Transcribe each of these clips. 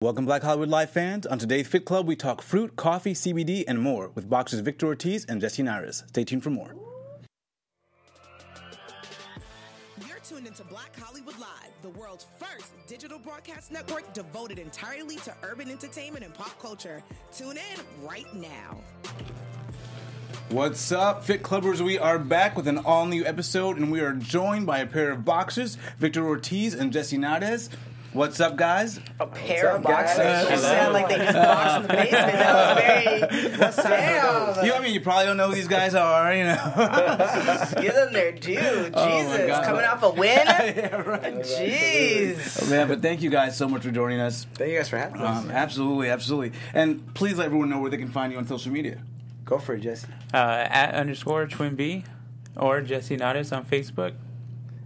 Welcome, Black Hollywood Live fans. On today's Fit Club, we talk fruit, coffee, CBD, and more with boxers Victor Ortiz and Jesse Nares. Stay tuned for more. You're tuned into Black Hollywood Live, the world's first digital broadcast network devoted entirely to urban entertainment and pop culture. Tune in right now. What's up, Fit Clubbers? We are back with an all new episode, and we are joined by a pair of boxers, Victor Ortiz and Jesse Nares. What's up, guys? A pair of boxers. You sound like they just box in the basement. That was very. Damn. You, I mean, you probably don't know who these guys are, you know. Give them their due. Jesus. Oh God. Coming off a win? yeah, right. Jeez. Oh, man, but thank you guys so much for joining us. Thank you guys for having us. Um, absolutely, absolutely. And please let everyone know where they can find you on social media. Go for it, Jesse. uh, at underscore twin B or Jesse Nares on Facebook.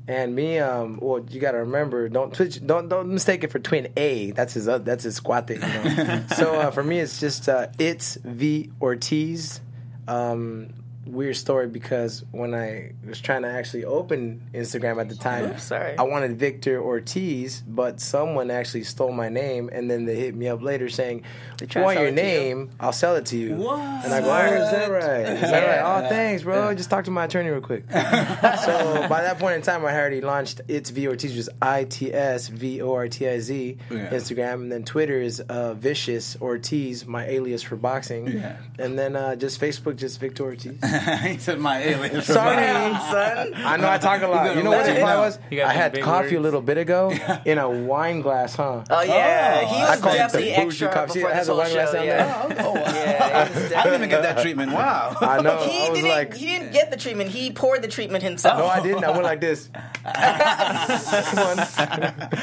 And me, um, well, you gotta remember, don't twitch, don't don't mistake it for Twin A. That's his, uh, that's his squat thing. You know? so uh, for me, it's just uh, it's V Ortiz. Um, weird story because when I was trying to actually open Instagram at the time, Oops, sorry. I wanted Victor Ortiz, but someone actually stole my name, and then they hit me up later saying, "If you want your to you? name, I'll sell it to you." What? And I go, oh, "Is that right? Is that right? Oh, thanks, bro. Just talk to my attorney real quick." so by that point in time, I had already launched It's V Ortiz, which is I T S V O R T I Z Yeah. Instagram, and then Twitter is uh, Vicious Ortiz, my alias for boxing, Yeah. and then uh, just Facebook, just Victor Ortiz. he said my alias. Sorry, son. I know I talk a lot. You know what Let it reply was? I had big coffee a little bit ago in a wine glass, huh? Oh, yeah. Oh, he I was call it the extra coffee. before It has this a whole wine glass show. down Yeah. there. Oh, wow. Yeah, was I didn't even get that treatment. Wow. I know. He I was didn't. like, he didn't get the treatment. He poured the treatment himself. no, I didn't. I went like this. Come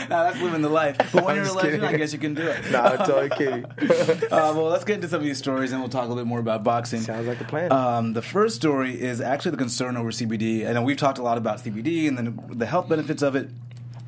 now that's living the life. But when I'm you're a just legend, kidding. I guess you can do it. No, I'm totally kidding. Uh, well, let's get into some of these stories, and we'll talk a little bit more about boxing. Sounds like a plan. Um, the first story is actually the concern over CBD. I know we've talked a lot about CBD and then the health benefits of it.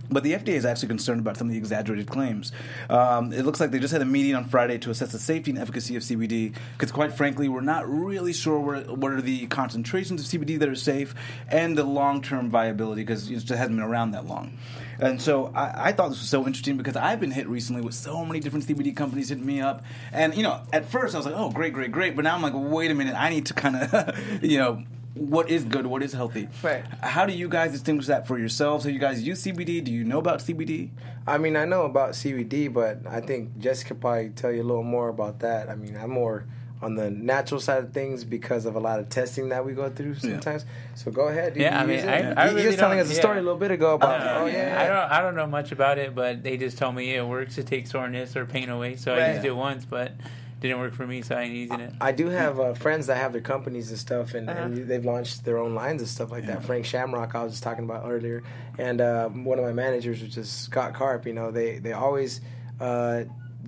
But the FDA is actually concerned about some of the exaggerated claims. Um, it looks like they just had a meeting on Friday to assess the safety and efficacy of CBD, because quite frankly, we're not really sure what are the concentrations of CBD that are safe and the long-term viability, because it just hasn't been around that long. And so I, I thought this was so interesting because I've been hit recently with so many different CBD companies hitting me up, and you know, at first I was like, "Oh, great, great, great," but now I'm like, "Wait a minute, I need to kind of, you know." What is good? What is healthy? Right. How do you guys distinguish that for yourselves? Have you guys use CBD? Do you know about CBD? I mean, I know about CBD, but I think Jessica could probably tell you a little more about that. I mean, I'm more on the natural side of things because of a lot of testing that we go through sometimes. So go ahead. You Yeah, I use mean, it. I- He- I he really was telling us a story yeah. a little bit ago about. Uh, oh yeah, I don't I don't know much about it, but they just told me it works to take soreness or pain away. So I used it once, but didn't work for me, so I ain't using it. I do have uh, friends that have their companies and stuff, and, Uh-huh. and they've launched their own lines and stuff like that. Frank Shamrock, I was just talking about earlier, and uh, one of my managers, which is Scott Carp. You know, they they always uh,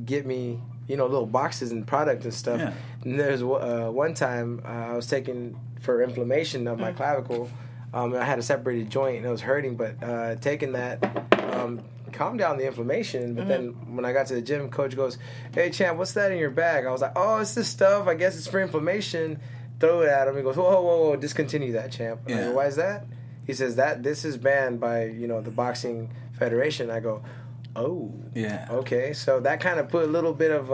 get me, you know, little boxes and product and stuff. Yeah. And there's uh, one time uh, I was taking for inflammation of my Mm. clavicle. Um, I had a separated joint and it was hurting, but uh, taking that. Um, calmed down the inflammation but then Mm-hmm. when i got to the gym coach goes hey champ what's that in your bag i was like oh it's this stuff i guess it's for inflammation throw it at him he goes whoa whoa whoa discontinue that champ Yeah. go, why is that he says that this is banned by you know the boxing federation i go oh Yeah. okay so that kind of put a little bit of a,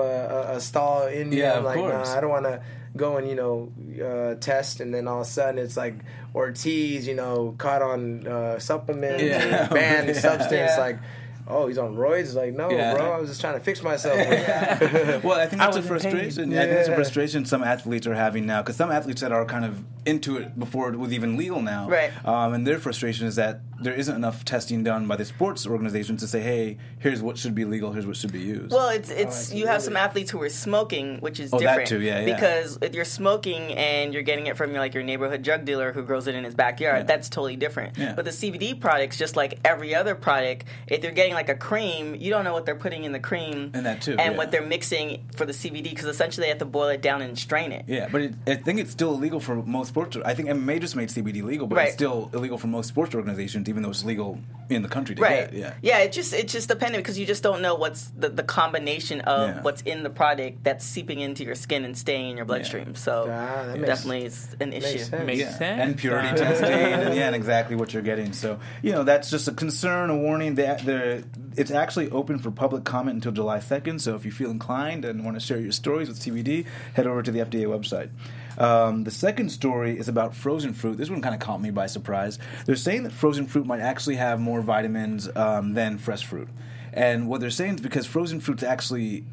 a, a stall in me Yeah, of like course. nah, i don't want to go and you know uh, test and then all of a sudden it's like ortiz you know caught on uh, supplement Yeah. banned Yeah. substance Yeah. like oh he's on roids It's like no Yeah. bro i was just trying to fix myself well, I think that's a was in pain. frustration. Yeah. I think it's a frustration some athletes are having now because some athletes that are kind of into it before it was even legal now, Right. Um, and their frustration is that there isn't enough testing done by the sports organizations to say, hey, here's what should be legal, here's what should be used. Well, it's it's you have some athletes who are smoking, which is Oh, that different. too, yeah, yeah. Because if you're smoking and you're getting it from your like your neighborhood drug dealer who grows it in his backyard, Yeah. that's totally different. Yeah. But the CBD products, just like every other product, if you're getting like a cream, you don't know what they're putting in the cream And that too, and yeah. what they're mixing for the CBD because essentially they have to boil it down and strain it. yeah, but it, I think it's still illegal for most sports sports. I think MMA just made CBD legal, but it's still illegal for most sports organizations, even though it's legal in the country to Right. get. Yeah. It just it just dependent because you just don't know what's the, the combination of Yeah. what's in the product that's seeping into your skin and staying in your bloodstream. So Ah, that makes- definitely it's an makes issue. sense. Makes yeah. sense. And purity testing, and yeah, and exactly what you're getting. So you know that's just a concern, a warning that the it's actually open for public comment until July 2nd. So if you feel inclined and want to share your stories with CBD, head over to the FDA website. Um, the second story is about frozen fruit. This one kind of caught me by surprise. They're saying that frozen fruit might actually have more vitamins um, than fresh fruit, and what they're saying is because frozen fruit's actually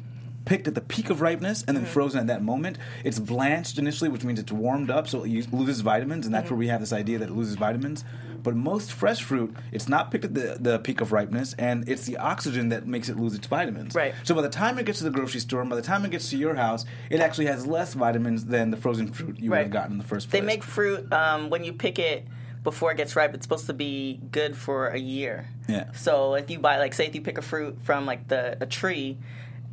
picked at the peak of ripeness and then frozen at that moment. It's blanched initially, which means it's warmed up, so it loses vitamins, and that's where we have this idea that it loses vitamins. But most fresh fruit, it's not picked at the, the peak of ripeness, and it's the oxygen that makes it lose its vitamins. Right. So by the time it gets to the grocery store, and by the time it gets to your house, it actually has less vitamins than the frozen fruit you would have gotten in the first place. They make fruit um, when you pick it before it gets ripe. It's supposed to be good for a year. Yeah. So if you buy like say if you pick a fruit from like the a tree.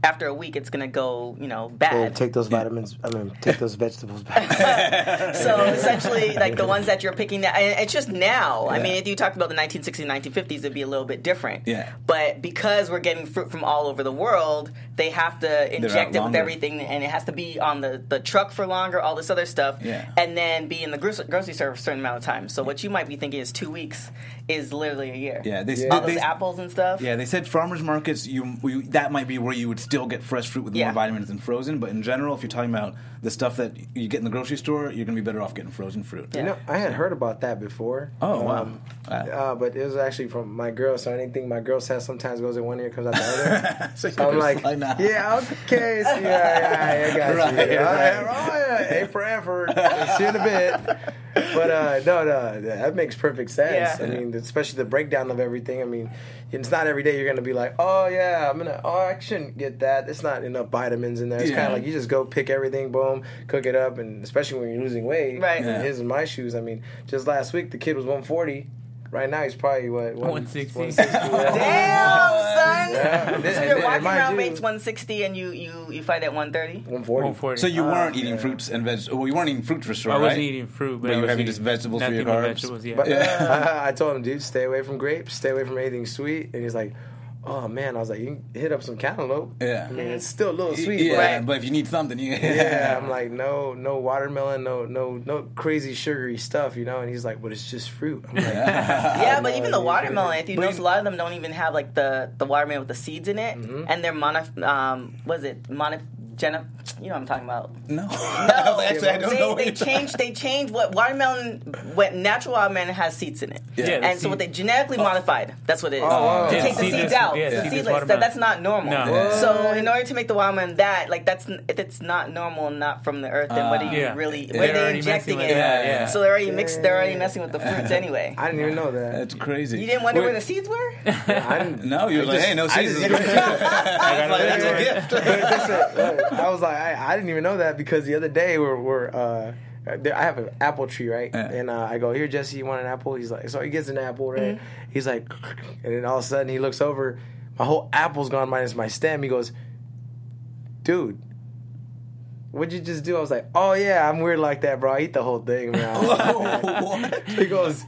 After a week, it's gonna go, you know, Yeah, bad. take those vitamins. I mean, take those vegetables back. So essentially, like the ones that you're picking, that it's just now. I mean, if you talked about the 1960s, 1950s, it'd be a little bit different. Yeah. But because we're getting fruit from all over the world, they have to inject it with everything, and it has to be on the, the truck for longer, all this other stuff, Yeah. and then be in the grocery, grocery store for a certain amount of time. So what you might be thinking is two weeks is literally a year. yeah, they, All those they- apples and stuff. Yeah, they said farmers markets. You, you that might be where you would still get fresh fruit with Yeah. more vitamins than frozen. But in general, if you're talking about the stuff that you get in the grocery store, you're gonna be better off getting frozen fruit. Yeah. You know, I had heard about that before. Oh, wow. Um, Wow. uh, but it was actually from my girl. So anything my girl says sometimes goes in one ear, comes out the other. So so I'm like, just yeah, okay, so, yeah, yeah, I got Right, you. All right. oh, yeah, A for effort. See you in a bit. But uh, no, no, that makes perfect sense. Yeah. I mean, especially the breakdown of everything. I mean, it's not every day you're gonna be like, oh yeah, I'm gonna, oh I shouldn't get that. It's not enough vitamins in there. It's Yeah. kind of like you just go pick everything, boom, cook it up, and especially when you're losing weight, Right. and Yeah. His and my shoes. I mean, just last week the kid was 140. Right now he's probably what 160. 160 Damn, son. Yeah. So you're walking around you- weight's 160, and you you you fight at 130. 140. 140. So you Oh, weren't eating yeah. fruits and vegetables. Well, you weren't eating fruit for sure, I wasn't right? eating fruit, but, But you were having just vegetables for nothing your but carbs? Vegetables, yeah. But Yeah. I told him, dude, stay away from grapes, stay away from anything sweet. And he's like, oh man. I was like, you hit up some cantaloupe. Yeah. I mean, it's still a little sweet. yeah, but- Right. but if you need something, you yeah, I'm like, no, no watermelon, no, no, no crazy sugary stuff, you know. And he's like, but it's just fruit. I'm like, Yeah, but even the watermelon, if you notice, a lot of them don't even have like the the watermelon with the seeds in it, and they're mono. Um, what is it mono? Gena, you know what I'm talking about. no. No, Actually, I don't they, know. what they you're talking- changed. They changed what watermelon. What natural watermelon has seeds in it, Yeah. Yeah, the and so what they genetically oh. modified. That's what it is. Oh, wow. To Yeah, take the seeds out, yeah, the seedless seedless. That, that's not normal. No. So in order to make the watermelon that, like that's if it's not normal, not from the earth, then what are you Yeah. really? They're What are they injecting messing in? yeah. So they're already mixed. They're already messing with the fruits anyway. I didn't even know that. That's crazy. You didn't wonder where the seeds were? I didn't, No, you were like, hey, no seeds. seasons. just- I was that's a gift. But listen, I was like, I, I didn't even know that because the other day we're, we're uh, I have an apple tree, right? Yeah. And uh, I go, here, Jesse, you want an apple? He's like, so he gets an apple, right? He's like, and then all of a sudden he looks over, my whole apple's gone minus my stem. He goes, dude. What'd you just do? I was like, oh yeah, I'm weird like that, bro. I eat the whole thing, man. what? he goes,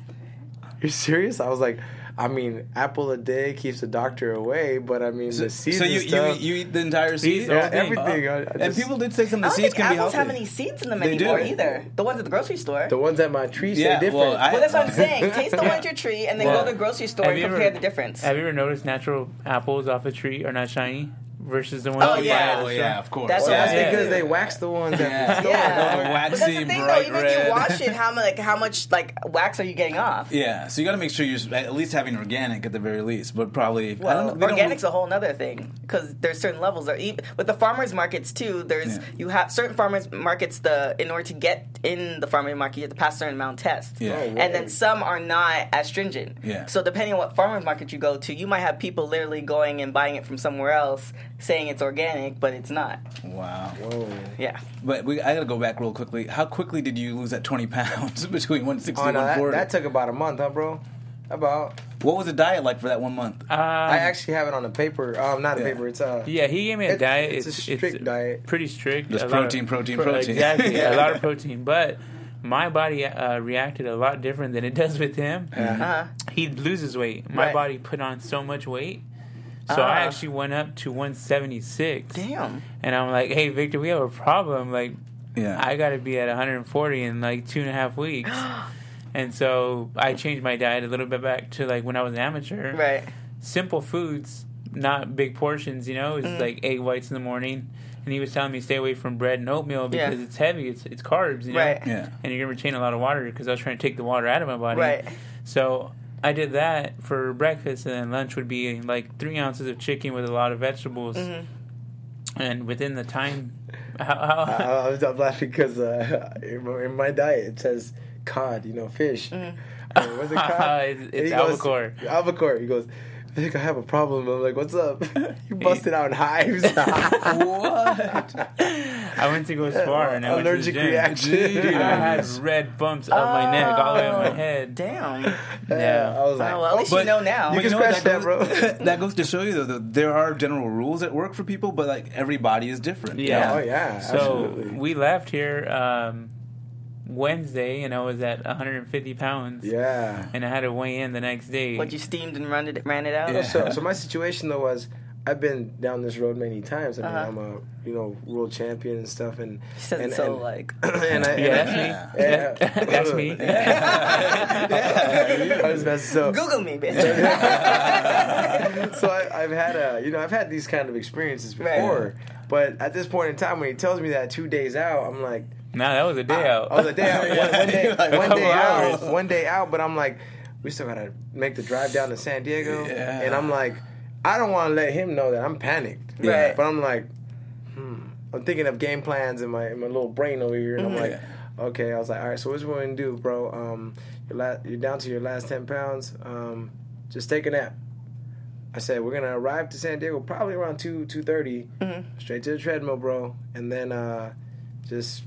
"You're serious?" I was like, "I mean, apple a day keeps the doctor away, but I mean, the seeds So you, you, stuff, you eat the entire seed? Seeds, yeah, thing. everything." I, I and people did say some of the seeds can be apples healthy. have any seeds in them They anymore do. either. The ones at the grocery store. the ones at my tree say Yeah, different. well, I- well, that's what I'm saying. Taste the one at your tree, and then Well, go to the grocery store and you compare ever- the difference. Have you ever noticed natural apples off a tree are not shiny versus the ones Oh, you buy yeah. at the Oh, store? yeah, of course. That's well, what that's Yeah. because they wax the ones at Yeah. the store. Yeah. Those But that's the thing, though. bright Even if you wash it, how much, like, how much like wax are you getting off? Yeah, so you got to make sure you're at least having organic at the very least, but probably I Well, don't know, don't- organic's a whole other thing because there's certain levels. There, even, with the farmers markets too. There's Yeah. you have certain farmers markets. The in order to get in the farmers market, you have to pass a certain amount of tests. Yeah. Oh, and then some are not as stringent. Yeah. So depending on what farmers market you go to, you might have people literally going and buying it from somewhere else, saying it's organic, but it's not. Wow. Whoa. Yeah. But we, I got to go back real quickly. How quickly did you lose that 20 pounds between 160 Oh, and no, that, 140? that took about a month, huh, bro? About. what was the diet like for that one month? Um, I actually have it on the paper. Um, not a Yeah. paper. It's uh. Yeah, he gave me a It- diet. it's a strict diet. Pretty strict. Just protein, of, protein, pro- protein. Exactly, a lot of protein. But my body uh, reacted a lot different than it does with him. Uh-huh. He loses weight. My Right. body put on so much weight. So I Ah. actually went up to 176. Damn. And I'm like, hey, Victor, we have a problem. Like, Yeah. I got to be at 140 in like two and a half weeks. and so I changed my diet a little bit back to like when I was an amateur. Right. Simple foods, not big portions, you know? It's Mm. like egg whites in the morning. And he was telling me stay away from bread and oatmeal Yeah. because it's heavy. It's it's carbs, you know. Right. Yeah. And you're gonna retain a lot of water because I was trying to take the water out of my body. Right. So I did that for breakfast, and then lunch would be like three ounces of chicken with a lot of vegetables. Mm-hmm. And within the time, how, how, I, I was I'm laughing because uh, in my- diet it says cod, you know, fish. Mm-hmm. Uh, what's it cod? It's- And it's he goes- albacore. Albacore. He goes, I think I have a problem. I'm like, what's up? you busted out hives. what? I went to go spar and I went to the Allergic gym. reaction. Dude, I had red bumps up my neck, all the way on my Oh, head. Damn. Yeah. I was like, Oh, well, at least you But- know now. You But can know scratch that, bro. goes, that goes to show you though that there are general rules that work for people, but like every body is different. Yeah. oh yeah, So absolutely. we left here um, Wednesday, and I was at 150 pounds. yeah. And I had to weigh in the next day. What you steamed and run it, ran it out. Yeah. So, so my situation though was, I've been down this road many times. I mean, Uh-huh. I'm a you know world champion and stuff, and He says and, it so and, like. and I, yeah, and that's me. Yeah. that's me. I was messing so. Google me, bitch. so I, I've had a, you know, I've had these kind of experiences Right. before, but at this point in time, when he tells me that two days out, I'm like, Nah, that was a day out. I was a day out, one, one day, Like one day out, hours. one day out, but I'm like, we still gotta make the drive down to San Diego, Yeah. and I'm like, I don't want to let him know that I'm panicked, Right. But I'm like, hmm, I'm thinking of game plans in my in my little brain over here, and I'm like. Okay, I was like, all right. So what you want to do, bro? Um, you're, la- you're down to your last ten pounds. Um, just take a nap. I said we're gonna arrive to San Diego probably around two two Straight to the treadmill, bro, and then uh, just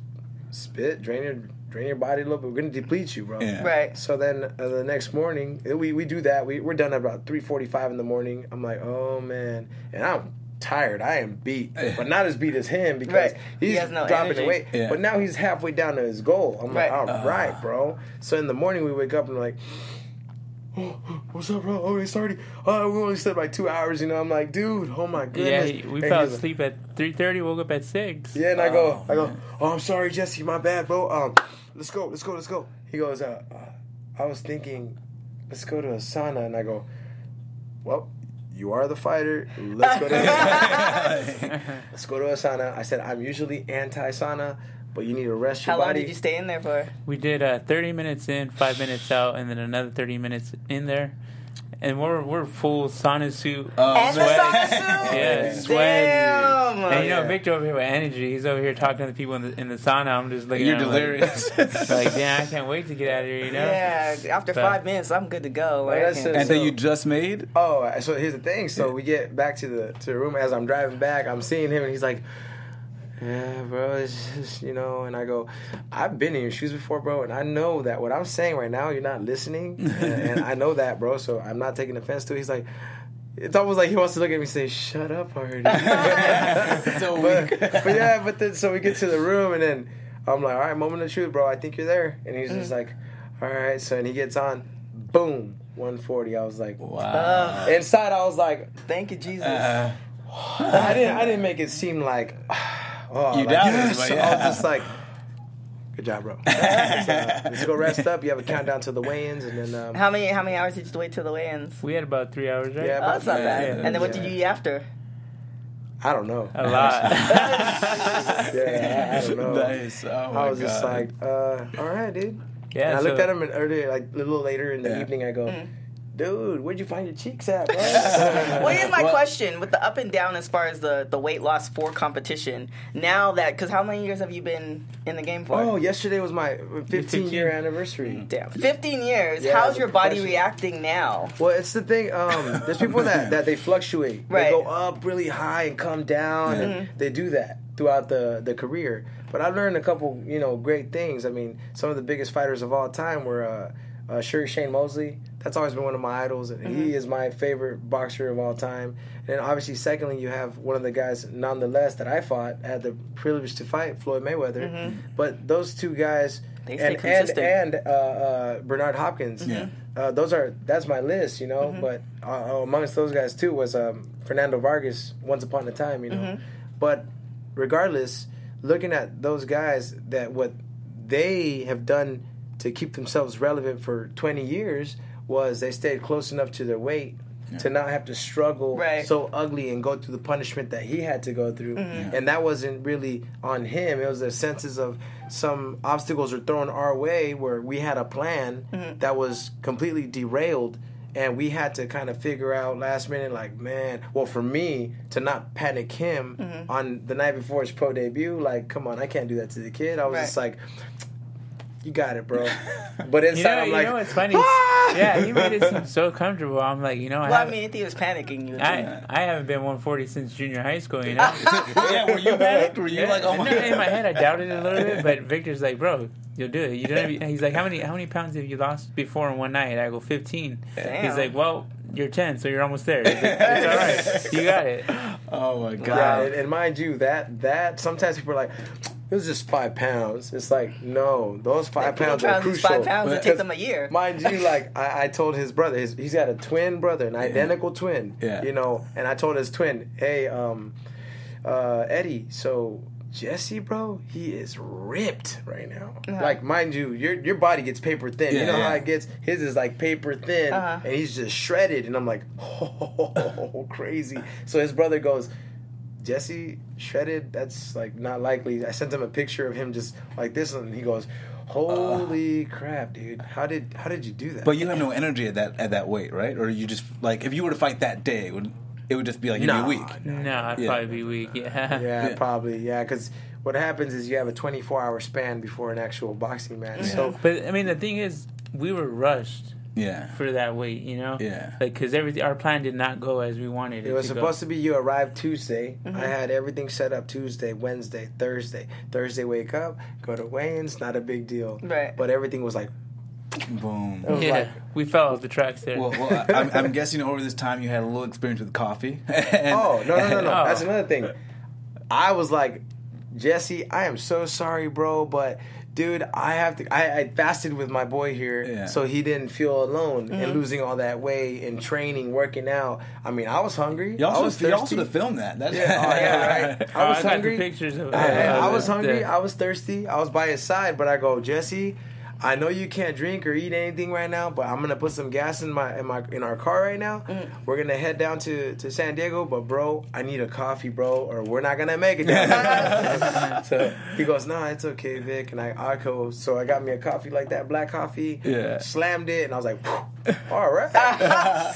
spit, drain your drain your body a little bit. We're gonna deplete you, bro. Yeah. right. So then uh, the next morning, uh, we, we do that. We we're done at about three forty five in the morning. I'm like, oh man, and I'm tired. I am beat, but not as beat as him because Right. He he's has no dropping energy. weight. Yeah. But now he's halfway down to his goal. I'm Right. like, all right, bro. So in the morning we wake up and we're like. Oh, what's up, bro? Oh, it's already. Oh, we only slept like two hours. You know, I'm like, dude. Oh my goodness. he- we And fell he's like- asleep at 3:30. Woke up at six. yeah, and I go, Oh, I go, oh, I'm sorry, Jesse, my bad, bro. Um, let's go, let's go, let's go. He goes, uh, uh, I was thinking, let's go to a sauna, and I go, well, you are the fighter. Let's go to, let's go to a sauna. I said, I'm usually anti sauna, but you need to rest your How long did you stay in there for? We did uh, 30 minutes in, five minutes out, and then another 30 minutes in there. And we're we're full sauna suit. Oh, and the sweat. sauna suit. Yeah, sweat. Damn. And you know, Yeah. Victor over here with energy. He's over here talking to the people in the in the sauna. I'm just looking You're at him delirious. Like, like, damn, I can't wait to get out of here. You know? Yeah, after But- five minutes, I'm good to go. Well, that's it. and then So- you just made. Oh, so here's the thing. So we get back to the to the room as I'm driving back. I'm seeing him, and he's like, "Yeah, bro, it's just you know." And I go, "I've been in your shoes before, bro, and I know that what I'm saying right now, you're not listening, and, and I know that, bro. So I'm not taking offense to it." He's like. It's almost like he wants to look at me and say, "Shut up already." So but, weak. but yeah, but then so we get to the room and then I'm like, "All right, moment of truth, bro. I think you're there." And he's Mm. just like, "All right." So and he gets on, boom, 140. I was like, Wow. Inside, I was like, Thank you, Jesus. Uh, I didn't. I didn't make it seem like. Oh, You like, doubted, yes. but I yeah. was just like, good job, bro. let's, uh, let's go rest up. You have a countdown to the weigh-ins, and then um, how many how many hours did you wait till the weigh-ins? We had about three hours, right? Yeah, Oh, that's not bad. yeah, and then what did you eat after? I don't know. A lot. Yeah, I, I don't know. Nice. Oh my I was just like, uh, all right, dude. yeah. and I so- looked at him and earlier, like a little later in the Yeah. evening. I go, Mm. Dude, where'd you find your cheeks at, bro? Well, here's my Well- question: with the up and down as far as the the weight loss for competition, now that because how many years have you been in the game for? oh, yesterday was my 15 year anniversary. Damn, 15 years. Yeah, How's your body professional. reacting now? Well, it's the thing. Um, there's people that, that they fluctuate. Right. They go up really high and come down, Yeah. and they do that throughout the, the career. But I've learned a couple, you know, great things. I mean, some of the biggest fighters of all time were uh, uh, Sugar Shane Mosley. That's always been one of my idols. and He is my favorite boxer of all time. And obviously, secondly, you have one of the guys, nonetheless, that I fought, had the privilege to fight, Floyd Mayweather. But those two guys and and and uh, uh, Bernard Hopkins. Yeah. Uh, those are that's my list, you know. Mm-hmm. But uh, amongst those guys too was um, Fernando Vargas. Once upon a time, you know. Mm-hmm. But regardless, looking at those guys that what they have done to keep themselves relevant for 20 years was they stayed close enough to their weight to not have to struggle Right. so ugly and go through the punishment that he had to go through. Mm-hmm. And that wasn't really on him. It was the senses of some obstacles were thrown our way where we had a plan Mm-hmm. that was completely derailed. And we had to kind of figure out last minute, like, man, well, for me to not panic him Mm-hmm. on the night before his pro debut, like, come on, I can't do that to the kid. I was Right. just like, you got it, bro. But inside, You know, I'm you like, know what's funny? "Ah!" yeah, he made it seem so comfortable. I'm like, you know, I, well, I haven't- mean, if he was panicking, you. I, I haven't been 140 since junior high school. You know, yeah, were you panicked? Were you like, oh my in, in my god? head, I doubted it a little bit, but Victor's like, bro, you'll do it. You don't. Have, he's like, how many how many pounds have you lost before in one night? I go 15. Damn. He's like, well, you're 10, so you're almost there. It's, it's all right. You got it. Oh my Yeah, god. and, and mind you, that that sometimes people are like, it was just five pounds. It's like, no, those five People pounds are to crucial. five pounds, it Because take them a year. Mind you, like I, I told his brother, his, he's got a twin brother, an identical twin. Yeah. You know, and I told his twin, hey, um, uh, Eddie, so Jesse, bro, he is ripped right now. Like, mind you, your your body gets paper thin. Yeah, you know how it gets? His is like paper thin, Uh-huh. and he's just shredded. And I'm like, oh, crazy. So his brother goes, Jesse shredded. That's like not likely. I sent him a picture of him just like this, and he goes, "Holy uh. crap, dude! How did how did you do that?" But you have no energy at that at that weight, right? Or you just like if you were to fight that day, it would it would just be like you'd Nah, be weak. No, I'd Yeah. probably be weak. Yeah. yeah, Yeah. probably yeah, because what happens is you have a 24 hour span before an actual boxing match. So But I mean, the thing is, we were rushed Yeah. for that weight. You know. Yeah. Like, cause everything, our plan did not go as we wanted it. It was to supposed go. to be you arrived Tuesday. Mm-hmm. I had everything set up Tuesday, Wednesday, Thursday. Thursday, wake up, go to weigh-ins, not a big deal. Right. But everything was like, Boom. was Yeah, like we fell off the tracks there. Well, well I, I'm, I'm guessing over this time you had a little experience with coffee. And- Oh no no no no! Oh. That's another thing. I was like, Jesse, I am so sorry, bro, but dude, I have to. I, I fasted with my boy here, Yeah. so he didn't feel alone Mm-hmm. and losing all that weight and training, working out. I mean, I was hungry. You also, I was you also thirsty. to film that. That's, Yeah, oh, yeah, right. Oh, I was got the hungry. pictures of. I, uh, I was hungry. the- I was thirsty. I was by his side, but I go, Jesse. I know you can't drink or eat anything right now, but I'm gonna put some gas in my in my in our car right now. Mm. We're gonna head down to, to San Diego, but bro, I need a coffee, bro, or we're not gonna make it. Down there." so he goes, Nah, it's okay, Vic, and I I go. So I got me a coffee like that, black coffee. Yeah. Slammed it, and I was like, All right. Uh,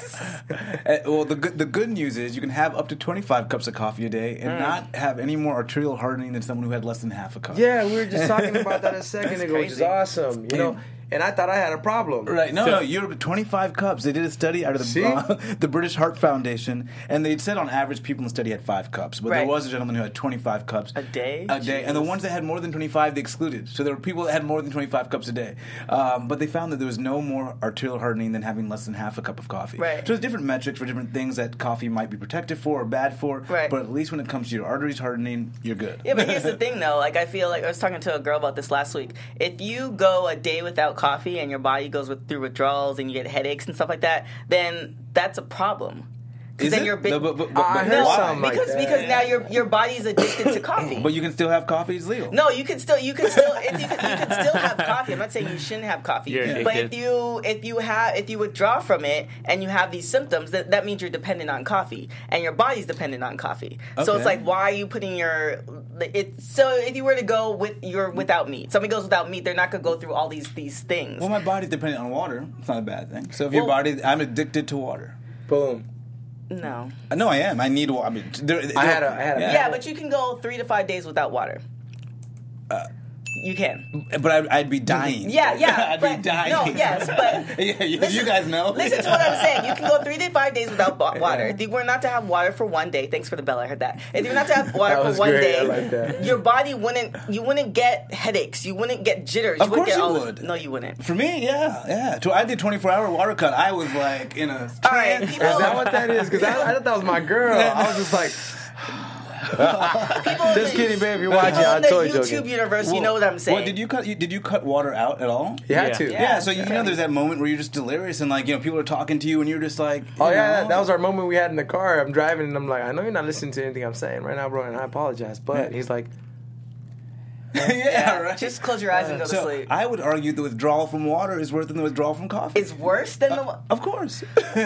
well, the good the good news is you can have up to 25 cups of coffee a day Mm. and not have any more arterial hardening than someone who had less than half a cup. yeah, we were just talking about that a second ago, which is awesome. You know, and I thought I had a problem. Right. No, So- no, you're 25 cups. They did a study out of the See? uh, the British Heart Foundation, and they said on average people in the study had five cups, but there was a gentleman who had 25 cups A day? A day, and the ones that had more than 25 they excluded. So there were people that had more than 25 cups a day, um, but they found that there was no more arterial hardening than having less than half a cup of coffee. Right. So there's different metrics for different things that coffee might be protective for or bad for. Right. But at least when it comes to your arteries hardening, you're good. Yeah, but here's the thing, though. Like, I feel like I was talking to a girl about this last week. If you go a day without coffee and your body goes with, through withdrawals and you get headaches and stuff like that, then that's a problem. Because Is then it? you're bit- No, but- but- but- I but heard why? something like because that. because now your your body's addicted to coffee. But you can still have coffee. It's legal. No, you can still you can still if you, can, you can still have coffee. I'm not saying you shouldn't have coffee, You're but if addicted. you if you have if you withdraw from it and you have these symptoms, that that means you're dependent on coffee and your body's dependent on coffee. So Okay. it's like why are you putting your it? So if you were to go with your without meat, somebody goes without meat, they're not gonna go through all these these things. Well, my body's dependent on water. It's not a bad thing. So if your Well- body, I'm addicted to water. Boom. No. Uh, No, I am. I need. wa- I mean, there, I had a- I had a- Yeah, but you can go three to five days without water. You can. but I'd, I'd be dying. Yeah, yeah. I'd but, be dying. No, yes, but yeah, you, Listen- you guys know. Listen to what I'm saying. You can go three to five days without water. If you were not to have water for one day, thanks for the bell. I heard that. If you're not to have water for one great. day, like your body wouldn't. You wouldn't get headaches. You wouldn't get jitters. Of wouldn't course get you all would. No, you wouldn't. For me, yeah, yeah. So I did 24 hour water cut. I was like in a All right, trance. people- Is that what that is? Because I, I thought that was my girl. I was just like, People in Just kidding, babe. You're watching. People I'm in the totally YouTube joking. universe, you know what I'm saying. Well, did you cut? you- Did you cut water out at all? You had Yeah. to. Yeah. Yeah, so you know, there's that moment where you're just delirious and like you know people are talking to you and you're just like, Oh yeah, know, that was our moment we had in the car. I'm driving and I'm like, I know you're not listening to anything I'm saying right now, bro, and I apologize. But Yeah. he's like, yeah, right. Just close your eyes and go to sleep. I would argue the withdrawal from water is worse than the withdrawal from coffee. it's worse than the. Uh, of course.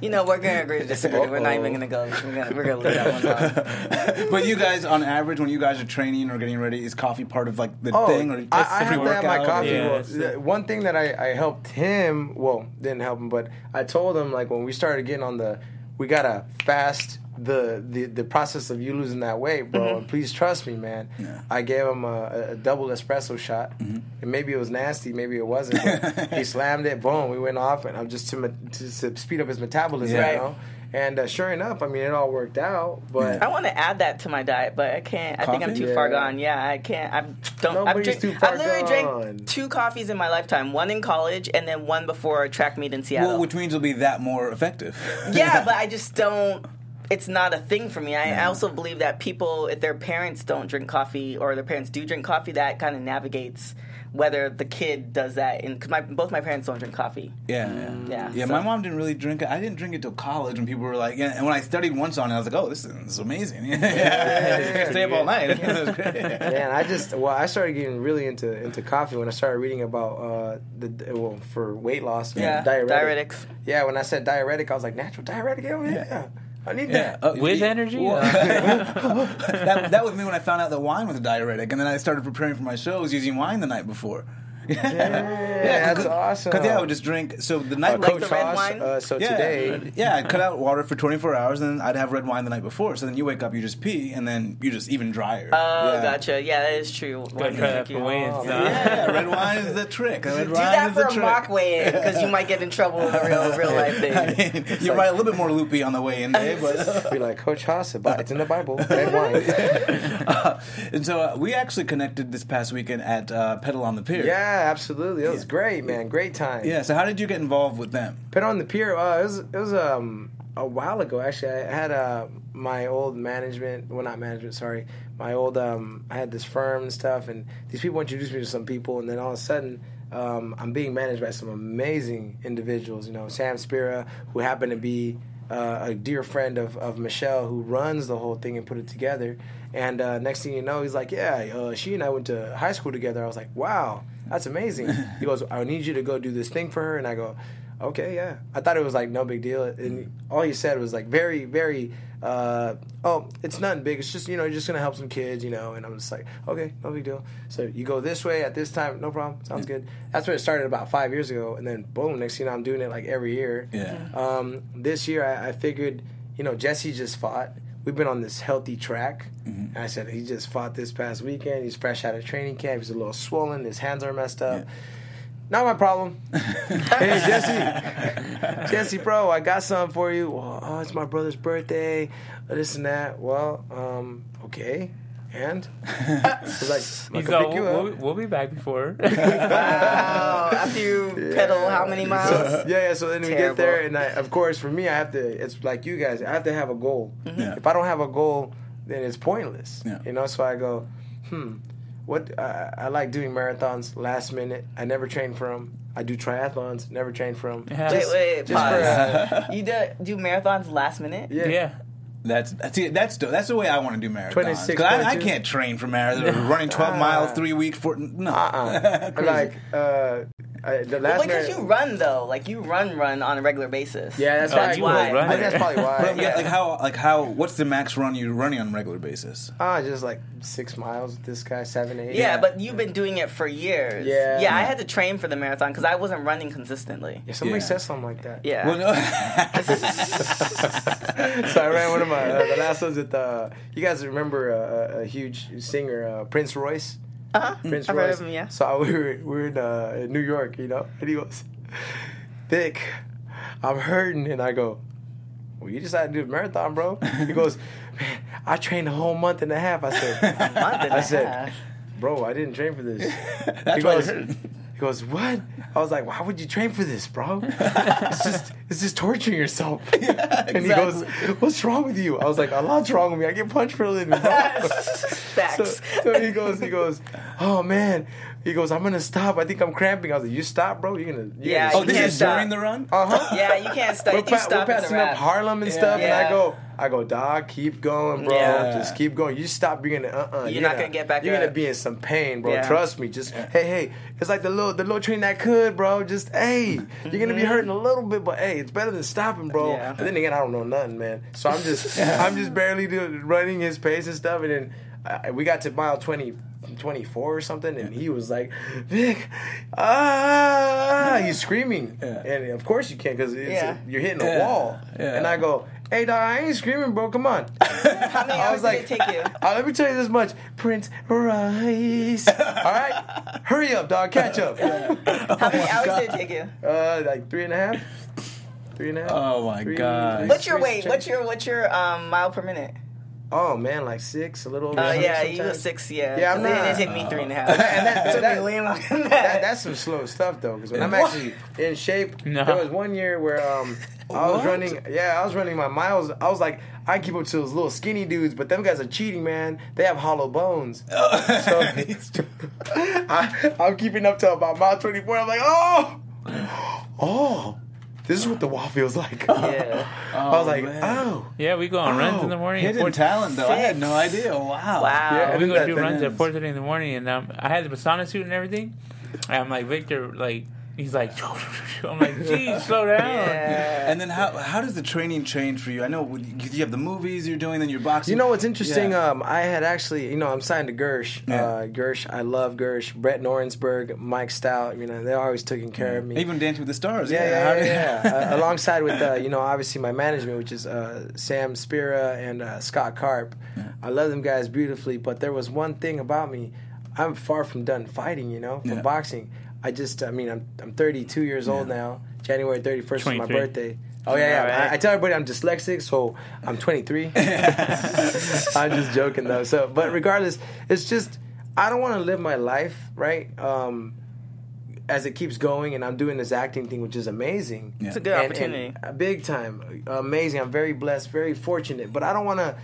You know, we're gonna agree to disagree. We're not even gonna go. We're gonna, we're gonna leave that one alone. but you guys, on average, when you guys are training or getting ready, is coffee part of like the oh, thing or I, I have to have my coffee. Yeah, Well, one thing that I, I helped him, well, didn't help him, but I told him like when we started getting on the, we gotta fast the the, the process of you losing that weight, bro. And please trust me, man. Yeah. I gave him a, a double espresso shot, and maybe it was nasty, maybe it wasn't. But he slammed it, boom, we went off, and I'm just to, me- to, to speed up his metabolism, Yeah. you know. And uh, sure enough, I mean, it all worked out. But I want to add that to my diet, but I can't. I think I'm too Yeah. far gone. Yeah, I can't. I don't. I've, drink, too far I've literally gone. drank two coffees in my lifetime. One in college, and then one before a track meet in Seattle. Well, which means it'll be that more effective. yeah, but I just don't. It's not a thing for me. I, I also believe that people, if their parents don't drink coffee or their parents do drink coffee, that kind of navigates whether the kid does that. Because my both my parents don't drink coffee. Yeah, yeah, Yeah, yeah. so- My mom didn't really drink it. I didn't drink it till college and people were like, yeah, and when I studied once on it, I was like, oh, this is amazing. yeah, stay up all night. yeah, was great. Man, I just well, I started getting really into into coffee when I started reading about uh the well for weight loss. Yeah, diuretic. diuretics. Yeah, when I said diuretic, I was like natural diuretic. Yeah, yeah. I need Yeah. that. Uh, With y- energy? well, that, that was me when I found out that wine was a diuretic, and then I started preparing for my shows using wine the night before. Yeah, that's awesome. Because yeah, I would just drink. So the night Uh, Like Coach the red Haas, wine? Uh, so yeah, today, yeah, I'd cut out water for 24 hours, and then I'd have red wine the night before. So then you wake up, you just pee, and then you just even drier. Oh, yeah. gotcha. Yeah, that is true. Go try that for weigh-ins. Oh, now. Yeah, red wine is the trick. Red Do wine that is for the a trick. mock weigh-in because you might get in trouble with a real, real life I thing. mean, you're right, a little bit more loopy on the way in day, but be like Coach Haas. It's in the Bible. Red wine. uh, and so uh, we actually connected this past weekend at uh, Pedal on the Pier. yeah, absolutely. It was great, man. Great time. Yeah. So how did you get involved with them? Pedal on the Pier. Uh, it was it was um a while ago actually. I had uh my old management. Well, not management. Sorry, my old um. I had this firm and stuff, and these people introduced me to some people, and then all of a sudden. Um, I'm being managed by some amazing individuals. You know, Sam Spira, who happened to be uh, a dear friend of, of Michelle, who runs the whole thing and put it together. And uh, next thing you know, he's like, "Yeah, uh, she and I went to high school together." I was like, "Wow, that's amazing." he goes, "I need you to go do this thing for her," and I go, okay, yeah. I thought it was like no big deal, and all he said was like very, very. Uh, oh, it's nothing big. It's just you know, you're just gonna help some kids, you know. And I'm just like, okay, no big deal. So you go this way at this time, no problem. Sounds good. That's when it started about five years ago, and then boom, next thing you know, I'm doing it like every year. Yeah. Um, this year, I, I figured, you know, Jesse just fought. We've been on this healthy track. And I said he just fought this past weekend. He's fresh out of training camp. He's a little swollen. His hands are messed up. Yeah. Not my problem. hey Jesse, Jesse, bro, I got something for you. Well, oh, it's my brother's birthday. This and that. Well, um, okay. And he's like, I'm He's all, pick you we'll, we'll be back before. Wow. After you pedal how many miles? yeah, yeah. So then we get there, and I, of course, for me, I have to. It's like you guys. I have to have a goal. Yeah. If I don't have a goal, then it's pointless. Yeah. You know. So I go, hmm. What I, I like doing marathons last minute. I never train for them. I do triathlons. Never train for them. Yeah. Wait, wait, just pause. for, uh, you do, do marathons last minute? yeah. yeah. That's that's. That's the, that's the way I want to do marathons. 26, 'Cause I, I can't train for marathons. Running twelve Ah. miles three weeks for no. Uh-uh. Like uh, I, the last Well, because marathon- you run though, like you run, run on a regular basis. Yeah, that's Oh, why. That's why. I think that's probably why. But, yeah, like how like how what's the max run you're running on a regular basis? Ah, just like six miles. with This guy, seven, eight. Yeah, but you've been doing it for years. Yeah. Yeah, I had to train for the marathon because I wasn't running consistently. Yeah, somebody Yeah. says something like that. Yeah. Well, no. so I ran one of my uh, the last ones with uh, you guys remember uh, a, a huge singer uh, Prince Royce. uh-huh. Prince I've Royce. heard of him, yeah. So we were we were in, uh, in New York, you know, and he goes, "Dick, I'm hurting," and I go, "Well, you decided to do a marathon, bro." He goes, "Man, I trained a whole month and a half." I said, a Month and I a said, half. "Bro, I didn't train for this." That's he goes, you're he goes, "What?" I was like, "Why would you train for this, bro? it's just it's just torturing yourself." and he goes, "What's wrong with you?" I was like, "A lot's wrong with me. I get punched for a living, bro." so, Facts. so he goes, he goes, "Oh man." He goes, I'm gonna stop. I think I'm cramping. I was like, You stop, bro. You're gonna. You're Yeah, gonna Oh, this can't is stop. during the run. uh huh. yeah, you can't stop. We're, You pa- stop we're passing up. Harlem and stuff, and I go, I go, dog, keep going, bro. Yeah. Just keep going. You stop, you're gonna, uh, uh You're not gonna get back You're gonna be in some pain, bro. Yeah. Trust me. Just hey, hey, it's like the little, the little train that could, bro. Just hey, you're gonna be hurting a little bit, but hey, it's better than stopping, bro. Mm-hmm. Yeah. And then again, I don't know nothing, man. So I'm just, I'm just barely do, running his pace and stuff, and then we got to mile 20. 24 or something, and he was like, "Vic, ah!" He's screaming, Yeah. and of course you can't because Yeah. you're hitting a Yeah. wall. Yeah. And I go, "Hey, dog, I ain't screaming, bro. Come on." How many I hours was like, did it take you? Uh, let me tell you this much, Prince Royce. All right, hurry up, dog. Catch up. How many hours did it take you? Uh, like three and a half. Three and a half. Oh my Three- God. What's your weight? What's your what's your um mile per minute? Oh man, like six, a little over. Oh six yeah, you go six. Yeah, Yeah, I'm 'cause it not- didn't take me three and a half. And that- It took that- me way longer that. That, that's some slow stuff though, because when I'm actually in shape, No. there was one year where um I was What? running. Yeah, I was running my miles. I was like, I keep up to those little skinny dudes, but them guys are cheating, man. They have hollow bones. So I, I'm keeping up to about mile 24. I'm like, oh, oh, this is what the wall feels like. yeah. I was like, man. oh. Yeah, we go on runs in the morning. Hidden four- talent, though. I had no idea. Wow. Wow. Yeah. we go that- do that runs at is- four thirty in the morning, and um, I had the Masana suit and everything. And I'm like Victor, like he's like, I'm like, geez, slow down. Yeah. And then how how does the training change for you? I know you you have the movies you're doing, then you're boxing. You know what's interesting? Yeah. Um, I had actually, you know, I'm signed to Gersh. Yeah. Uh, Gersh, I love Gersh. Brett Norensberg, Mike Stout. You know, they're always taking care of me. Even Dancing with the Stars. Yeah, yeah, How yeah. yeah. uh, alongside with uh, you know obviously my management, which is uh, Sam Spira and uh, Scott Karp. I love them guys beautifully, but there was one thing about me. I'm far from done fighting. You know, from Yeah. boxing. I just, I mean, I'm I'm 32 years old now. January 31st is my birthday. Oh yeah, yeah. Alright. I, I tell everybody I'm dyslexic, so I'm 23. I'm just joking though. So, but regardless, it's just I don't want to live my life right. Um, as it keeps going, and I'm doing this acting thing, which is amazing. Yeah. It's a good And- opportunity. and, uh, big time, amazing. I'm very blessed, very fortunate. But I don't want to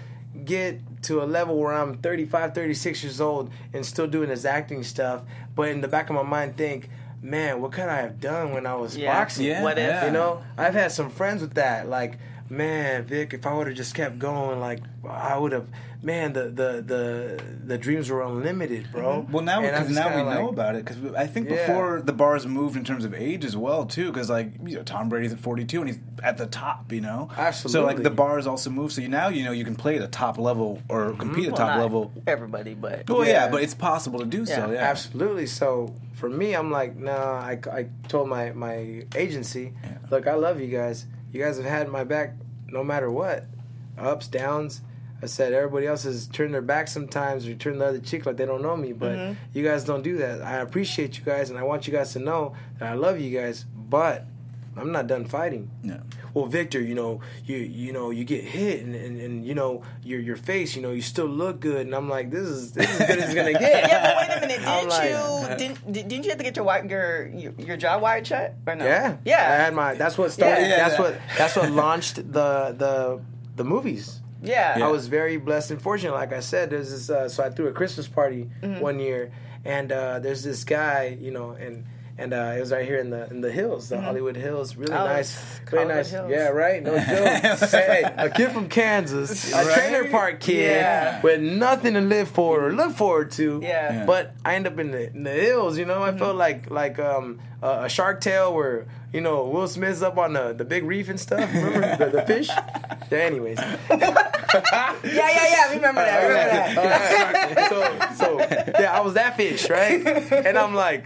get to a level where I'm 35, 36 years old and still doing this acting stuff. But in the back of my mind, think, man, what could I have done when I was Yeah. boxing? Yeah, What if? yeah. You know, I've had some friends with that. Like, man, Vic, if I would have just kept going, like, I would have. Man, the the the the dreams were unlimited, bro. Mm-hmm. Well, now And because now we kinda know about it. Because I think Yeah. before the bars moved in terms of age as well too. Because like you know Tom Brady's at 42 and he's at the top. You know, Absolutely. So like the bars also move. So you, now you know you can play at a top level or compete at Well, top level. Everybody, but Well, yeah. Yeah. but it's possible to do so. Yeah, Yeah, Absolutely. So for me, I'm like, nah. I, I told my my agency, look, I love you guys. You guys have had my back no matter what, ups, downs. I said everybody else has turned their back sometimes or turned the other cheek like they don't know me, but Mm-hmm. you guys don't do that. I appreciate you guys and I want you guys to know that I love you guys, but I'm not done fighting. Yeah. Well, Victor, you know, you you know, you get hit and, and, and you know, your your face, you know, you still look good, and I'm like, this is this is good as it's gonna get. yeah. But wait a minute, didn't like- you didn't did- didn't you have to get your your your, your jaw wired shut or no? Yeah, yeah. I had my. That's what started. Yeah. Yeah, that's yeah. what. That's what launched the the the movies. yeah. Yeah. I was very blessed and fortunate. Like I said, there's this. Uh, so I threw a Christmas party Mm-hmm. one year, and uh, there's this guy, you know, and and uh, it was right here in the in the hills, the Hollywood Hills. Really Oh, nice, really nice. Hills. Yeah, right. No joke. hey, hey, a kid from Kansas, a Right? trailer park kid Yeah. with nothing to live for or look forward to. Yeah. Yeah. But I end up in the, in the hills, you know. I felt like like um, a, a Shark Tale where you know Will Smith's up on the, the big reef and stuff. Remember the, the fish? Yeah, anyways, yeah, yeah, yeah. I Remember that. Remember that. Alright, so so yeah, I was that fish, right? And I'm like,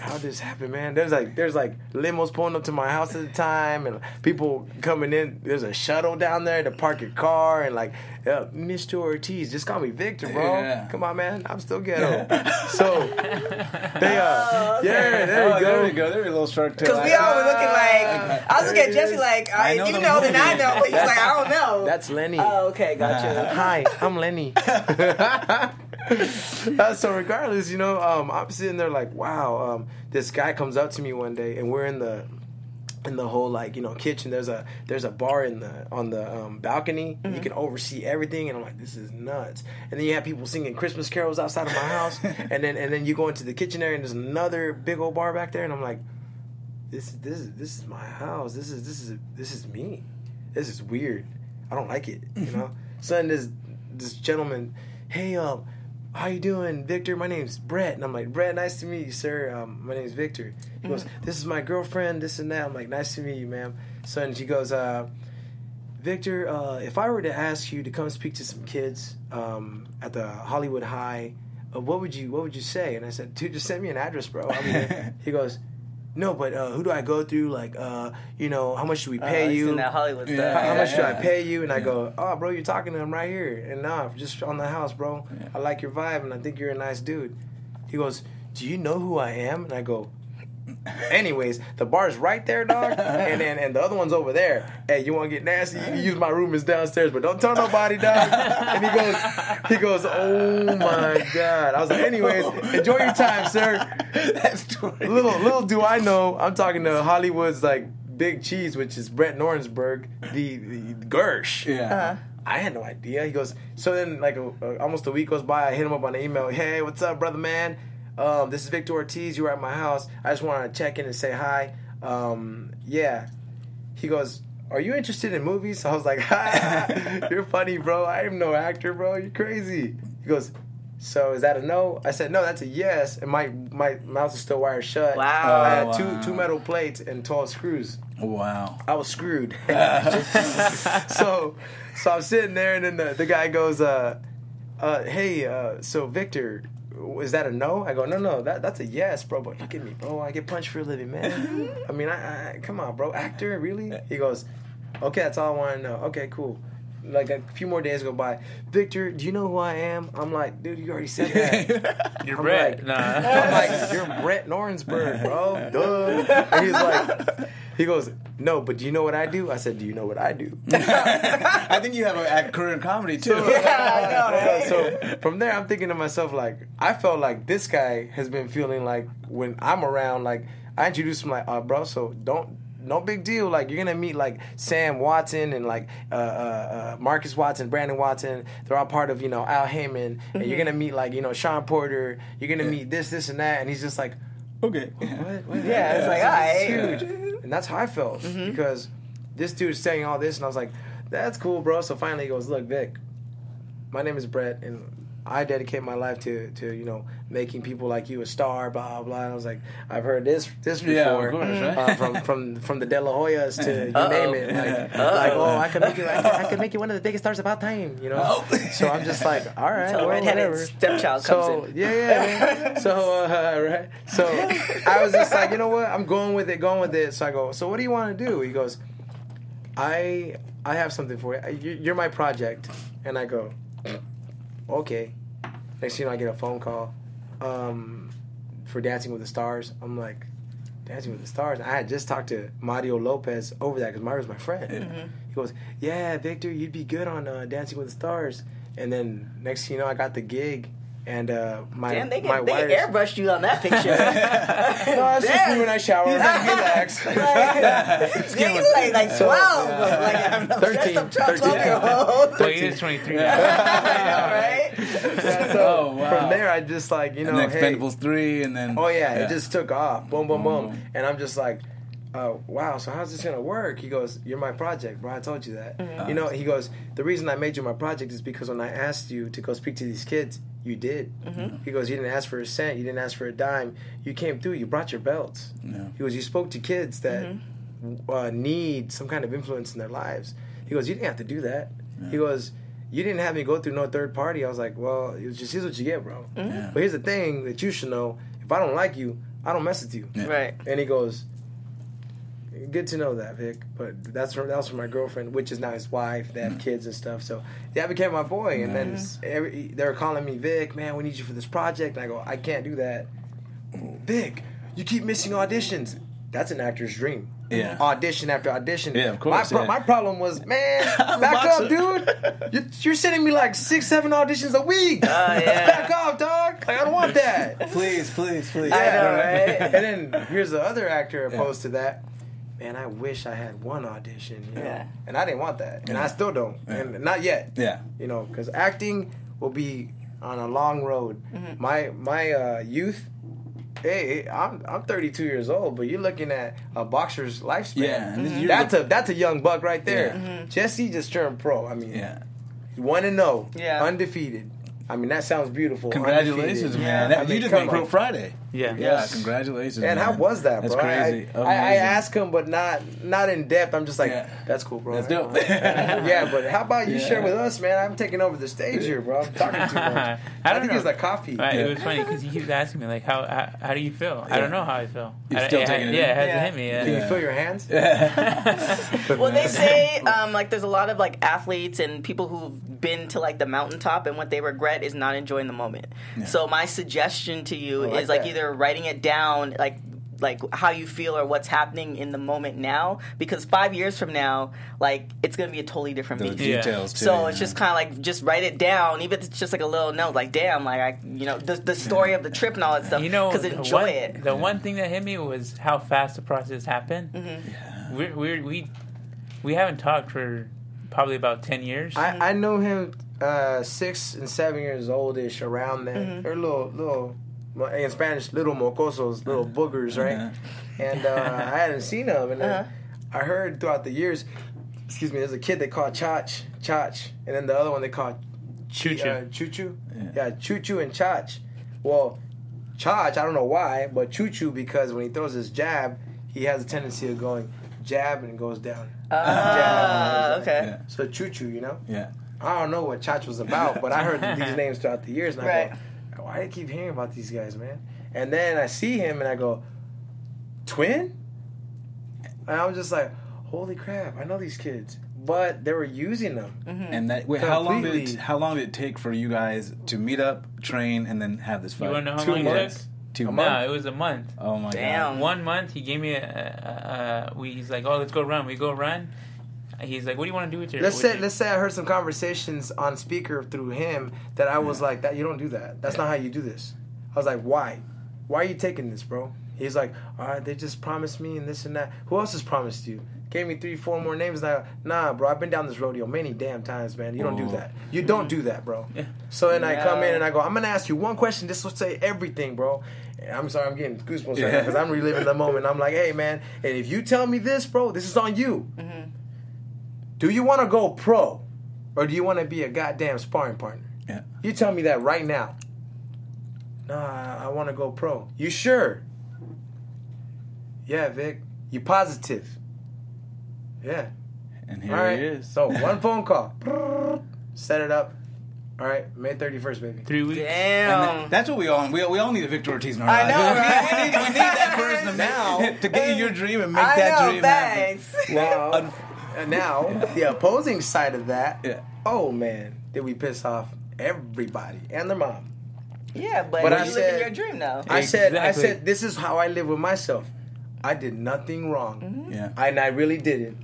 how did this happen, man? There's like there's like limos pulling up to my house at the time, and people coming in. There's a shuttle down there to park your car, and like, uh, Mr. Ortiz, just call me Victor, bro. Yeah. Come on, man, I'm still ghetto. so they uh, yeah, there oh, you go. there we go. There we go. A little Shark Tale. Because we all were looking like I was looking at Jesse like I, I know you the know then I know but he's like I don't know. That's Lenny. oh okay, gotcha. Hi, I'm Lenny. Uh, so regardless, you know, um, I'm sitting there like, wow. Um, this guy comes up to me one day, and we're in the in the whole like you know kitchen. There's a there's a bar in the on the um, balcony. You can oversee everything, and I'm like, this is nuts. And then you have people singing Christmas carols outside of my house, and then and then you go into the kitchen area, and there's another big old bar back there, and I'm like, this is this is this is my house. This is this is this is me. This is weird. I don't like it. You know. so then this this gentleman, hey um, how you doing, Victor? My name's Brett, and I'm like, Brett, nice to meet you, sir. Um, my name's Victor. He goes, this is my girlfriend, this and that. I'm like, nice to meet you, ma'am. So and she goes, uh, Victor, uh, if I were to ask you to come speak to some kids um, at the Hollywood High, uh, what would you what would you say? And I said, dude, just send me an address, bro. I mean, he goes, no, but uh, who do I go through? Like, uh, you know, how much should we pay Uh, you? in that Hollywood Yeah. stuff. How, how much do I pay you? And I go, oh, bro, you're talking to him right here. And nah, just on the house, bro. I like your vibe, and I think you're a nice dude. He goes, do you know who I am? And I go, anyways, the bar's right there, dog. And then and the other one's over there. Hey, you want to get nasty? You can use my room is downstairs, but don't tell nobody, dog. And he goes, he goes, oh my god. I was like, anyways, enjoy your time, sir. That's story. Little little do I know, I'm talking to Hollywood's like big cheese, which is Brett Norensberg, the, the Gersh. Yeah. Uh-huh. I had no idea. He goes, so then like a, a- almost a week goes by. I hit him up on the email. Hey, what's up, brother man? Um, this is Victor Ortiz. You were at my house. I just wanted to check in and say hi. Um, yeah. He goes, are you interested in movies? I was like, ha, you're funny, bro. I am no actor, bro. You're crazy. He goes, so is that a no? I said, no, that's a yes. And my my mouth is still wired shut. Wow. I had two wow. two metal plates and twelve screws. Wow. I was screwed. so so I'm sitting there and then the, the guy goes, uh, uh, hey, uh, so Victor, is that a no? I go, no, no, that, that's a yes, bro. But look at me, bro. I get punched for a living, man. I mean, I, I come on, bro. Actor, really? He goes, okay, that's all I want to know. Okay, cool. Like a few more days go by. Victor, do you know who I am? I'm like, dude, you already said that. You're I'm Brett. like- nah. I'm like, you're Brett Norensberg, bro. Duh. And he's like, he goes, no, but do you know what I do? I said, do you know what I do? I think you have a, a career in comedy too. so from there, I'm thinking to myself, like, I felt like this guy has been feeling like when I'm around, like, I introduced him, like, uh, bro, so don't. No big deal. Like you're gonna meet like Sam Watson and like uh, uh, uh, Marcus Watson, Brandon Watson. They're all part of you know Al Haymon, and you're gonna meet like you know Shawn Porter. You're gonna meet this, this, and that. And he's just like, okay. what? what? Yeah, it's like, is alright. huge. And that's how I felt Mm-hmm. because this dude is saying all this, and I was like, that's cool, bro. So finally, he goes, look, Vic, my name is Brett, and I dedicate my life to, to you know making people like you a star, blah blah. And I was like, I've heard this this before Yeah, of course, right? uh, from from from the De La Hoyas to you Uh-oh. name it, like, like oh, I could make you, I could, I could make you one of the biggest stars of all time, you know. Oh. So I'm just like, all right, well, whatever. stepchild So comes in. yeah, yeah. man. So uh, right. So I was just like, you know what? I'm going with it, going with it. So I go. So what do you want to do? He goes, I I have something for. You- You're my project. And I go, okay. Next thing you know, I get a phone call um, for Dancing with the Stars. I'm like, Dancing with the Stars. I had just talked to Mario Lopez over that because Mario's my friend. He goes, yeah, Victor, you'd be good on uh, Dancing with the Stars. And then next thing you know, I got the gig. And uh, my Damn, they, my they wires. airbrushed you on that picture. No, it's just me when I shower. Relax. Yeah, you like, like 12. Like, I'm 13, 13. 12 year old. Well, he is 23 now. right? So Oh, wow. from there, I just like you know, and then hey, Expendables three, and then oh yeah, it just took off, boom, boom, boom, Boom. and I'm just like, uh, wow. So how's this gonna work? He goes, you're my project, bro. I told you that. Mm-hmm. You know, he goes, the reason I made you my project is because when I asked you to go speak to these kids, you did. Mm-hmm. He goes, you didn't ask for a cent, you didn't ask for a dime. You came through. You brought your belts. Yeah. He goes, you spoke to kids that Mm-hmm. uh, need some kind of influence in their lives. He goes, you didn't have to do that. He goes, you didn't have me go through no third party. I was like, well, it was just here's what you get, bro. Mm-hmm. Yeah. But here's the thing that you should know: if I don't like you, I don't mess with you. Yeah. Right. And he goes, good to know that, Vic. But that's from that was from my girlfriend, which is now his wife. They have mm-hmm. kids and stuff. So that became my boy. And Nice. then every, they were calling me Vic. Man, we need you for this project. And I go, I can't do that. Vic, you keep missing auditions. That's an actor's dream. Yeah. audition after audition. Yeah, of course, My, pro- yeah. my problem was, man, back Box up, dude. You're, you're sending me like six, seven auditions a week. yeah. Back off, dog. Like I don't want that. Please, please, please. I know, right? and then here's the other actor opposed to that. Man, I wish I had one audition. You know? Yeah. And I didn't want that, and Yeah. I still don't, Yeah. and not yet. Yeah. You know, because acting will be on a long road. Mm-hmm. My my uh, youth. Hey, I'm I'm 32 years old, but you're looking at a boxer's lifespan. Yeah, and this- you're that's a that's a young buck right there. Yeah. Mm-hmm. Jesse just turned pro. I mean, Yeah. one and zero, Yeah. undefeated. I mean, that sounds beautiful. Congratulations, undefeated. man. I That, mean, you just come made Pro. Friday. Yeah. Yeah, congratulations. And man. how was that, bro? That's crazy. I, I, I Amazing. ask him, but not not in depth. I'm just like, Yeah. that's cool, bro. That's dope. yeah, but how about you Yeah. share with us, man? I'm taking over the stage here, bro. I'm talking too much. I I, don't think know. it's like coffee. Right, Yeah. It was funny because he keeps asking me like, how, how how do you feel? I don't know how I feel. You're I, still it, taking it Yeah, it hasn't Yeah. hit me yet. Can you feel your hands? Well, they say um, like there's a lot of like athletes and people who've been to like the mountaintop, and what they regret is not enjoying the moment. So my suggestion to you is like that. Either writing it down, like like how you feel or what's happening in the moment now, because five years from now, like it's gonna be a totally different The beast. Yeah. details too. So yeah. it's just kind of like just write it down, even if it's just like a little note, like damn, like I, you know, the, the story of the trip and all that stuff. You know, because enjoy one, it. The one thing that hit me was how fast the process happened. Mm-hmm. We're, we're, we we haven't talked for probably about ten years. I, I know him uh, six and seven years oldish around that. Mm-hmm. They're little little in Spanish, little mocosos, little boogers, right? Uh-huh. And uh, I hadn't seen them, and Uh-huh. I heard throughout the years. Excuse me. There's a kid they call Chach, Chach, and then the other one they call Choo choo. uh, Choo Choo. Yeah. Yeah, Choo Choo and Chach. Well, Chach, I don't know why, but Choo Choo because when he throws his jab, he has a tendency of going jab and goes down. Ah, Jab. okay. Yeah. So Choo Choo, you know. Yeah. I don't know what Chach was about, but I heard these names throughout the years, and I Right. go, "Why do I keep hearing about these guys, man?" And then I see him, and I go, "Twin," and I'm just like, "Holy crap! I know these kids." But they were using them. Mm-hmm. And that wait, how long did it, how long did it take for you guys to meet up, train, and then have this fight? you want to know how Two long months. it took? Two A months. No, it was a month. Oh my Damn. god. One month, he gave me a. a, a we, he's like, "Oh, let's go run." We go run. He's like, "What do you want to do with your?" Let's say your-" let's say I heard some conversations on speaker through him that I was like, "That you don't do that. That's not how you do this." I was like, "Why? Why are you taking this, bro?" He's like, "All right, they just promised me and this and that. Who else has promised you?" Gave me three, four more names. Now, nah, bro, I've been down this rodeo many damn times, man. You don't do Oh. that. You don't do that, bro. Yeah. So then I come in and I go, I'm gonna ask you one question. This will say everything, bro. And I'm sorry, I'm getting goosebumps right now because I'm reliving the moment. I'm like, hey, man, and if you tell me this, bro, this is on you. Mm-hmm. Do you want to go pro, or do you want to be a goddamn sparring partner? Yeah. You tell me that right now. Nah, I, I want to go pro. You sure? Yeah, Vic. You positive? Yeah. And here All right. he is. So one phone call. Set it up. All right, May thirty first, baby. three weeks. Damn. that- that's what we all we, we all need a Victor Ortiz in our I lives. know, we, need, we, need, we need that person to, Now- make, to get you your dream and make I that know, dream happen. thanks. Now, and now the opposing side of that. Yeah. Oh man, did we piss off everybody and their mom? Yeah, but, But you I live said- in your dream now. I said, I said, this is how I live with myself. I did nothing wrong, Mm-hmm. Yeah. and I really didn't.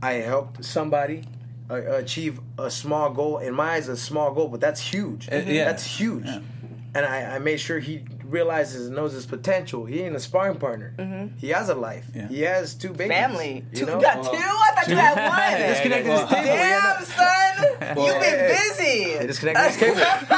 I helped somebody uh, achieve a small goal. In my eyes, a small goal, but that's huge. Uh, yeah. That's huge. Yeah. And I, I made sure he realizes and knows his potential. He ain't a sparring partner. He has a life. Yeah. He has two babies. Family. You Two, know? got Well, two? I thought you had one. Disconnected Well, his table. Damn, son. Well, You've been busy. They disconnected his cable.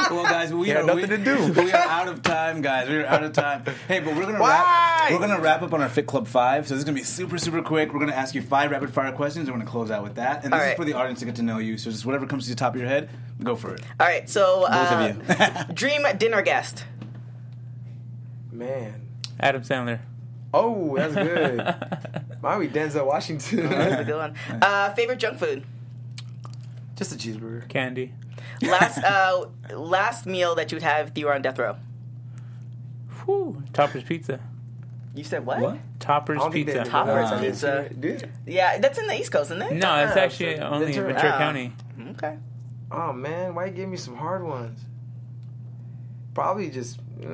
well, guys, we He had are nothing we, to do. We are out of time, guys. We're out of time. Hey, but we're gonna Why? wrap. We're gonna wrap up on our Fit Club Five. So this is gonna be super, super quick. We're gonna ask you five rapid fire questions. and We're gonna close out with that. And this All is for the audience to get to know you. So just whatever comes to the top of your head, go for it. All right, so Both uh, of you. dream dinner guest. Man. Adam Sandler. Oh, that's good. Might be Denzel Washington. That's a good one. Uh, favorite junk food. Just a cheeseburger. Candy. Last uh, last meal that you'd have if you were on death row. Whew. Toppers Pizza. You said what? What? Toppers I don't think Pizza. Toppers uh, pizza. Dude. Yeah, that's in the East Coast, isn't it? No, it's Ah, actually so only in Ventura. Ventura Ah. County. Okay. Oh man, why you give me some hard ones? Probably just mm,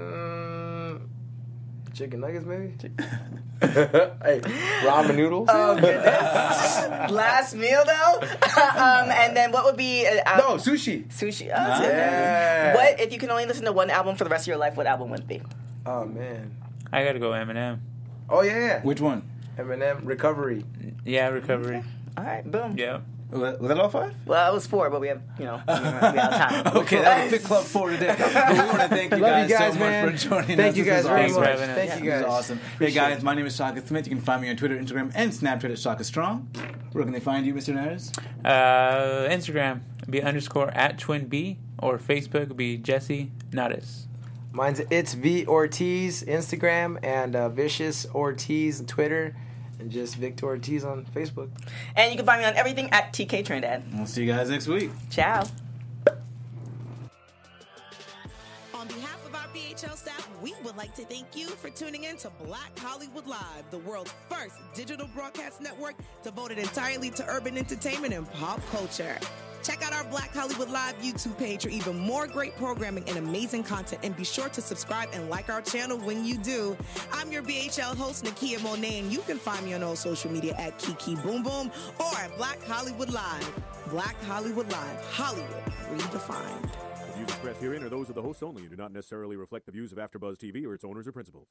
Chicken nuggets, maybe. hey, ramen noodles. Oh goodness! Last meal though, um, and then what would be an No, album? sushi. sushi? Oh, so- Yeah. What if you can only listen to one album for the rest of your life? What album would it be? Oh man. I gotta go Eminem. Oh yeah, yeah. Which one? Eminem recovery. Yeah, recovery. All right, boom. Yeah. Was was that all five? Well, it was four, but we have you know we have time. Okay, that was Fit Club for today. But we want to thank you guys, you guys, so man. much for joining us. Thank us. you guys was very Thanks for much. Thank Yeah. you This guys. is awesome. Hey guys, my name is Shaka Smith. You can find me on Twitter, Instagram, and Snapchat at Shaka Strong. Where can they find you, Mr. Nares? Uh, Instagram be underscore at twin B or Facebook be Jesse Nares. Mine's it's V Ortiz Instagram and uh, Vicious Ortiz Twitter, and just Victor Ortiz on Facebook. And you can find me on everything at TK Trinidad. We'll see you guys next week. Ciao. On behalf of our BHL staff, we would like to thank you for tuning in to Black Hollywood Live, the world's first digital broadcast network devoted entirely to urban entertainment and pop culture. Check out our Black Hollywood Live YouTube page for even more great programming and amazing content. And be sure to subscribe and like our channel when you do. I'm your BHL host, Nakia Monet, and you can find me on all social media at Kiki Boom Boom or at Black Hollywood Live. Black Hollywood Live, Hollywood redefined. The views expressed herein are those of the hosts only and do not necessarily reflect the views of AfterBuzz TV or its owners or principals.